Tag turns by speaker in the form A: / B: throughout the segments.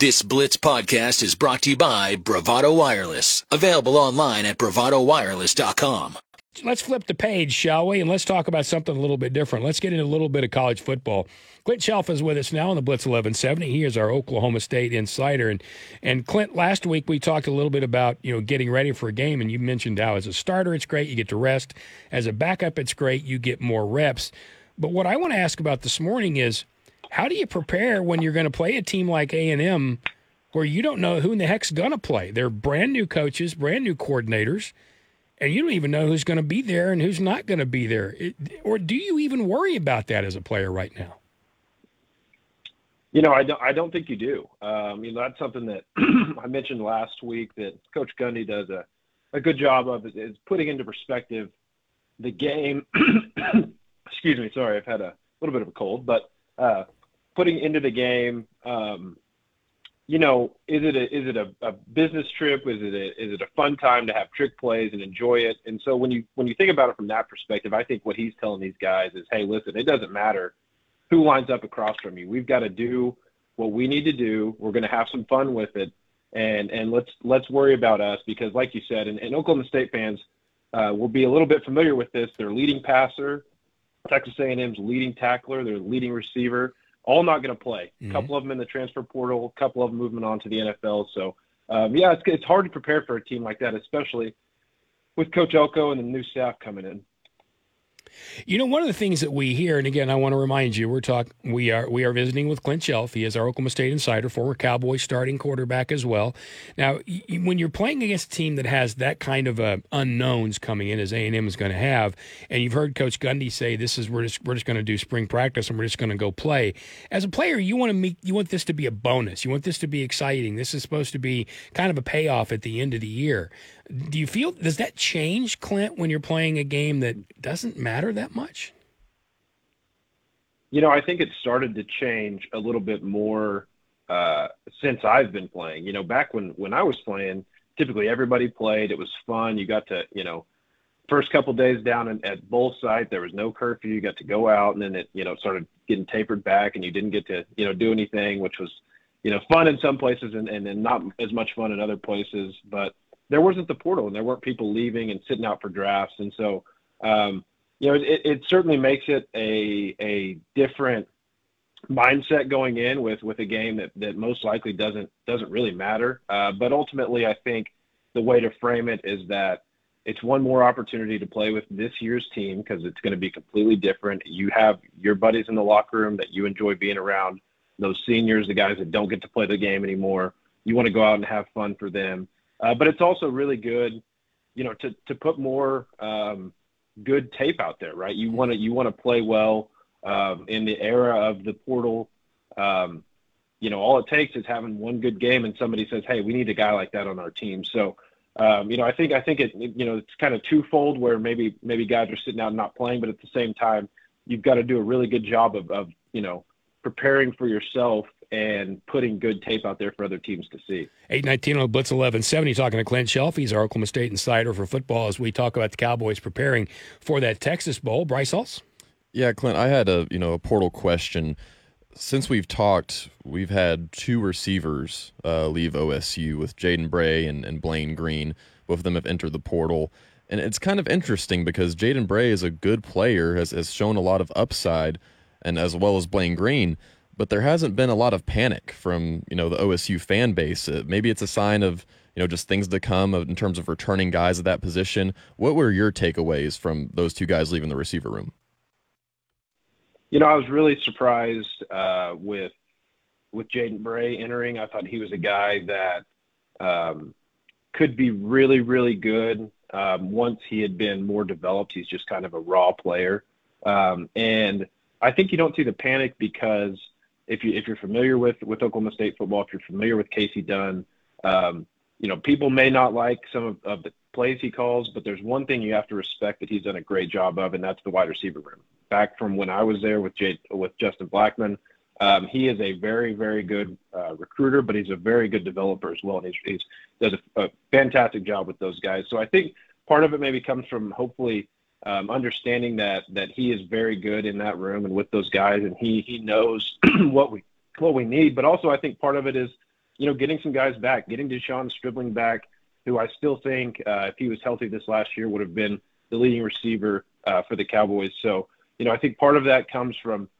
A: This Blitz podcast is brought to you by Bravado Wireless. Available online at bravadowireless.com.
B: Let's flip the page, shall we? And let's talk about something a little bit different. Let's get into a little bit of college football. Clint Chelf is with us now on the Blitz 1170. He is our Oklahoma State insider. And, and Clint, last week we talked a little bit about, you know, getting ready for a game. And you mentioned how as a starter, it's great. You get to rest. As a backup, it's great. You get more reps. But what I want to ask about this morning is how do you prepare when you're going to play a team like A&M where you don't know who in the heck's going to play? They're brand new coaches, brand new coordinators, and you don't even know who's going to be there and who's not going to be there. It, or do you even worry about that as a player right now?
C: You know, I don't. I don't think you do. Um, you know, that's something that I mentioned last week that Coach Gundy does a, a good job of is, is putting into perspective the game. excuse me. Sorry, I've had a little bit of a cold, but uh, putting into the game. Um, you know, is it a is it a, a business trip? Is it a is it a fun time to have trick plays and enjoy it? And so when you when you think about it from that perspective, I think what he's telling these guys is, hey, listen, it doesn't matter who lines up across from you. We've got to do what we need to do. We're going to have some fun with it, and and let's let's worry about us because, like you said, and, and Oklahoma State fans uh, will be a little bit familiar with this. Their leading passer, Texas A&M's leading tackler, their leading receiver all not going to play. A mm-hmm. couple of them in the transfer portal, a couple of them moving on to the NFL. So, um, yeah, it's, it's hard to prepare for a team like that, especially with Coach Elko and the new staff coming in.
B: You know, one of the things that we hear, and again, I want to remind you, we're talking, we are we are visiting with Clint Chelf. He is our Oklahoma State insider, former Cowboy starting quarterback as well. Now, when you're playing against a team that has that kind of uh, unknowns coming in, as A and M is going to have, and you've heard Coach Gundy say, "This is we're just we're just going to do spring practice and we're just going to go play." As a player, you want to meet, you want this to be a bonus. You want this to be exciting. This is supposed to be kind of a payoff at the end of the year. Do you feel does that change, Clint, when you're playing a game that doesn't matter that much?
C: You know, I think it started to change a little bit more uh, since I've been playing. You know, back when when I was playing, typically everybody played. It was fun. You got to, you know, first couple days down in, at both site, there was no curfew. You got to go out, and then it, you know, started getting tapered back, and you didn't get to, you know, do anything, which was, you know, fun in some places and and, and not as much fun in other places. But there wasn't the portal and there weren't people leaving and sitting out for drafts. And so, um, you know, it, it certainly makes it a, a different mindset going in with, with a game that, that most likely doesn't, doesn't really matter. Uh, but ultimately, I think the way to frame it is that it's one more opportunity to play with this year's team because it's going to be completely different. You have your buddies in the locker room that you enjoy being around, those seniors, the guys that don't get to play the game anymore. You want to go out and have fun for them. Uh, but it's also really good, you know, to to put more um, good tape out there, right? You want to you want to play well um, in the era of the portal. Um, you know, all it takes is having one good game, and somebody says, "Hey, we need a guy like that on our team." So, um, you know, I think I think it, you know, it's kind of twofold where maybe maybe guys are sitting out and not playing, but at the same time, you've got to do a really good job of, of you know preparing for yourself and putting good tape out there for other teams to see.
B: 819 on Blitz 1170, talking to Clint Chelf. He's our Oklahoma State insider for football as we talk about the Cowboys preparing for that Texas Bowl. Bryce Hulse?
D: Yeah, Clint, I had a, you know, a portal question. Since we've talked, we've had two receivers uh, leave OSU with Jaden Bray and, and Blaine Green. Both of them have entered the portal. And it's kind of interesting because Jaden Bray is a good player, has, has shown a lot of upside, and as well as Blaine Green – but there hasn't been a lot of panic from you know the OSU fan base. Uh, maybe it's a sign of you know just things to come in terms of returning guys at that position. What were your takeaways from those two guys leaving the receiver room?
C: You know, I was really surprised uh, with with Jaden Bray entering. I thought he was a guy that um, could be really, really good um, once he had been more developed. He's just kind of a raw player, um, and I think you don't see the panic because if you if you're familiar with with Oklahoma State football, if you're familiar with Kasey Dunn, um, you know people may not like some of, of the plays he calls, but there's one thing you have to respect that he's done a great job of, and that's the wide receiver room. Back from when I was there with Jay, with Justin Blackmon, um, he is a very very good uh, recruiter, but he's a very good developer as well, and he's, he's does a, a fantastic job with those guys. So I think part of it maybe comes from hopefully um, understanding that that he is very good in that room and with those guys, and he he knows what we what we need. But also, I think part of it is you know, getting some guys back, getting De'Zhaun Stribling back, who I still think, uh, if he was healthy this last year, would have been the leading receiver uh, for the Cowboys. So, you know, I think part of that comes from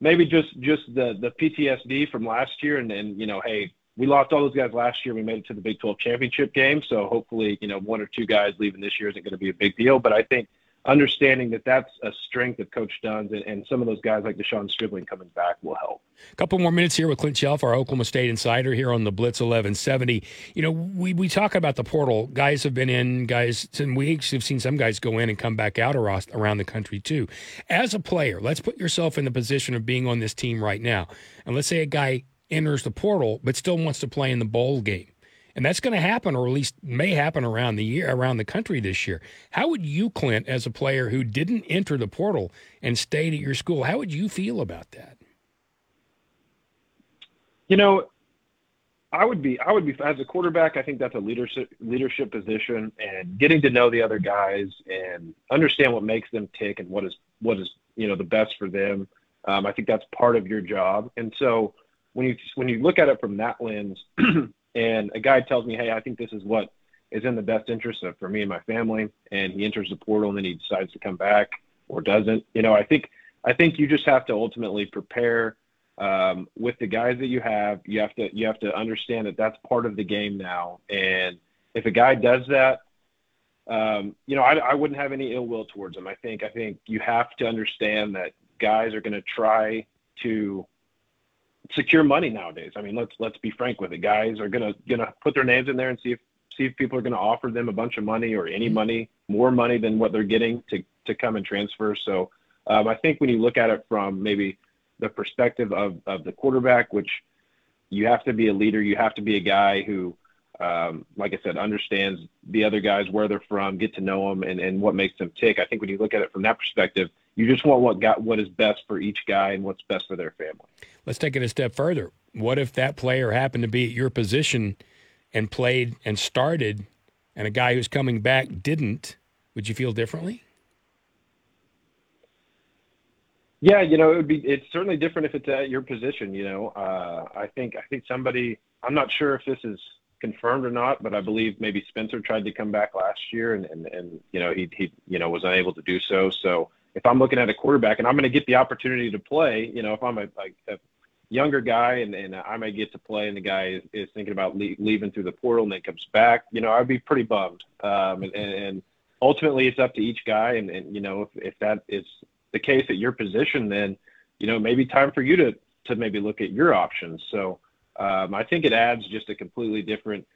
C: maybe just just the the PTSD from last year, and then you know, hey, we lost all those guys last year. We made it to the Big 12 championship game, so hopefully, you know, one or two guys leaving this year isn't going to be a big deal. But I think understanding that that's a strength of Coach Dunn's and, and some of those guys like De'Zhaun Stribling coming back will help.
B: A couple more minutes here with Clint Chelf, our Oklahoma State insider here on the Blitz 1170. You know, we, we talk about the portal. Guys have been in, guys, in weeks have seen some guys go in and come back out around the country too. As a player, let's put yourself in the position of being on this team right now. And let's say a guy enters the portal but still wants to play in the bowl game and that's going to happen, or at least may happen around the year, around the country this year. How would you, Clint, as a player who didn't enter the portal and stayed at your school, how would you feel about that?
C: You know, I would be, I would be as a quarterback. I think that's a leadership leadership position, and getting to know the other guys and understand what makes them tick and what is what is you know the best for them. Um, I think that's part of your job, and so when you when you look at it from that lens. and a guy tells me, hey, I think this is what is in the best interest of for me and my family, and he enters the portal and then he decides to come back or doesn't, you know, I think I think you just have to ultimately prepare um, with the guys that you have. You have to you have to understand that that's part of the game now, and if a guy does that, um, you know, I, I wouldn't have any ill will towards him. I think I think you have to understand that guys are going to try to secure money nowadays. I mean, let's let's be frank with it. Guys are gonna gonna put their names in there and see if see if people are gonna offer them a bunch of money or any money, more money than what they're getting to to come and transfer. So um, I think when you look at it from maybe the perspective of of the quarterback, which you have to be a leader, you have to be a guy who, um, like I said, understands the other guys where they're from, get to know them, and and what makes them tick. I think when you look at it from that perspective you just want what got what is best for each guy and what's best for their family.
B: Let's take it a step further. What if that player happened to be at your position and played and started, and a guy who's coming back didn't? Would you feel differently?
C: Yeah, you know, it would be. It's certainly different if it's at your position. You know, uh, I think I think somebody. I'm not sure if this is confirmed or not, but I believe maybe Spencer tried to come back last year and and, and you know he he you know was unable to do so. So if I'm looking at a quarterback and I'm going to get the opportunity to play, you know, if I'm a, a, a younger guy and, and I might get to play and the guy is, is thinking about le- leaving through the portal and then comes back, you know, I'd be pretty bummed. Um, and, and ultimately it's up to each guy. And, and you know, if, if that is the case at your position, then, you know, maybe time for you to, to maybe look at your options. So um, I think it adds just a completely different,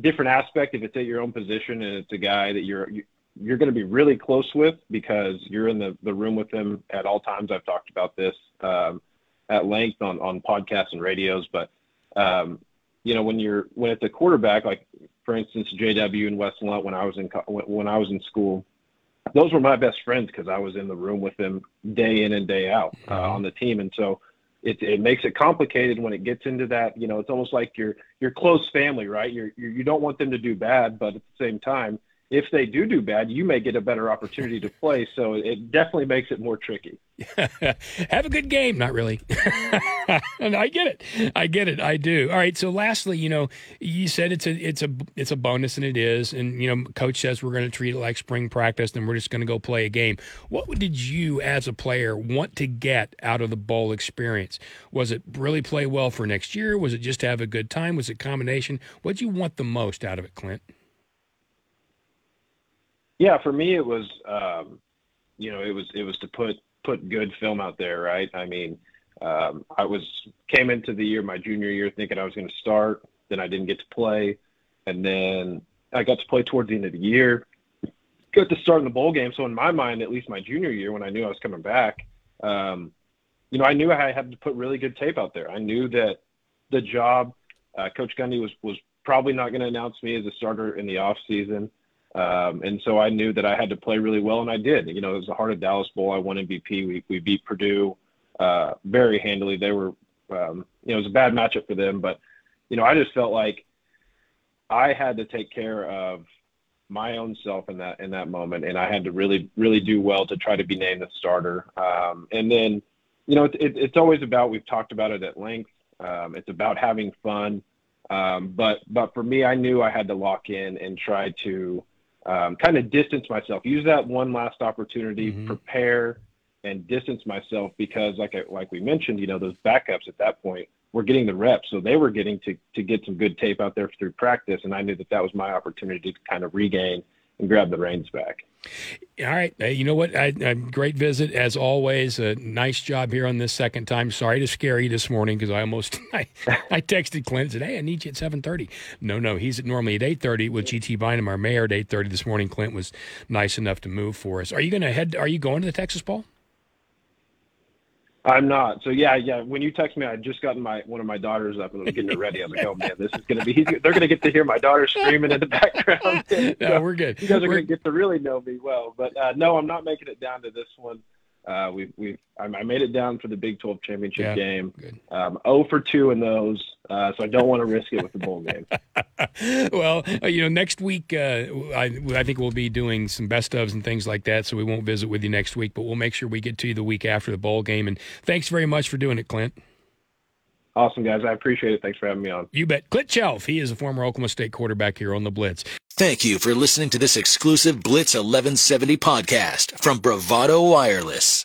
C: different aspect if it's at your own position and it's a guy that you're, you're going to be really close with because you're in the, the room with them at all times. I've talked about this um, at length on, on podcasts and radios, but um, you know, when you're, when it's a quarterback, like for instance, JW and Wes Lunt, when I was in, when I was in school, those were my best friends because I was in the room with them day in and day out uh, mm-hmm. on the team. And so it, it makes it complicated when it gets into that, you know, it's almost like your, your close family, right? You're, you're, you don't want them to do bad, but at the same time, if they do do bad, you may get a better opportunity to play. So it definitely makes it more tricky.
B: Have a good game. Not really. and I get it. I get it. I do. All right. So lastly, you know, you said it's a it's a it's a bonus, and it is. And you know, coach says we're going to treat it like spring practice, and we're just going to go play a game. What did you, as a player, want to get out of the bowl experience? Was it really play well for next year? Was it just to have a good time? Was it combination? What did you want the most out of it, Clint?
C: Yeah, for me it was um, you know, it was it was to put put good film out there, right? I mean, um, I was came into the year my junior year thinking I was going to start, then I didn't get to play, and then I got to play towards the end of the year. Got to start in the bowl game, so in my mind, at least my junior year, when I knew I was coming back, um, you know, I knew I had to put really good tape out there. I knew that the job, uh, Coach Gundy was was probably not going to announce me as a starter in the off season. Um, and so I knew that I had to play really well, and I did. You know, it was the Heart of Dallas Bowl. I won MVP. We we beat Purdue uh, very handily. They were, um, you know, it was a bad matchup for them, but you know, I just felt like I had to take care of my own self in that in that moment, and I had to really really do well to try to be named the starter. Um, and then, you know, it, it, it's always about we've talked about it at length. Um, it's about having fun Um, but but for me, I knew I had to lock in and try to um, kind of distance myself, use that one last opportunity, mm-hmm. prepare and distance myself because, like I, like we mentioned, you know, those backups at that point were getting the reps, so they were getting to to get some good tape out there through practice, and I knew that that was my opportunity to kind of regain and grab the reins back.
B: All right. you know what? I, I, great visit as always. A nice job here on this second time. Sorry to scare you this morning because I almost I, I texted Clint and said, "Hey, I need you at 7:30." No, no, he's normally at 8:30 with GT Bynum, our mayor, at 8:30 this morning. Clint was nice enough to move for us. Are you going to head? Are you going to the Texas Bowl?
C: I'm not. So yeah, yeah. When you text me, I just gotten my one of my daughters up and I'm getting her ready. I'm like, oh man, this is gonna be. They're gonna get to hear my daughter screaming in the background.
B: no, we're good.
C: You guys
B: are
C: we're... gonna get to really know me well. But uh, no, I'm not making it down to this one. Uh, we we I made it down for the Big 12 championship yeah, game. Good. Um, 0 for two in those, uh, so I don't want to risk it with the bowl game.
B: well, uh, you know, next week uh, I I think we'll be doing some best ofs and things like that, so we won't visit with you next week, but we'll make sure we get to you the week after the bowl game. And thanks very much for doing it, Clint.
C: Awesome, guys. I appreciate it. Thanks for having me on.
B: You bet. Clint Chelf, he is a former Oklahoma State quarterback here on the Blitz.
A: Thank you for listening to this exclusive Blitz 1170 podcast from Bravado Wireless.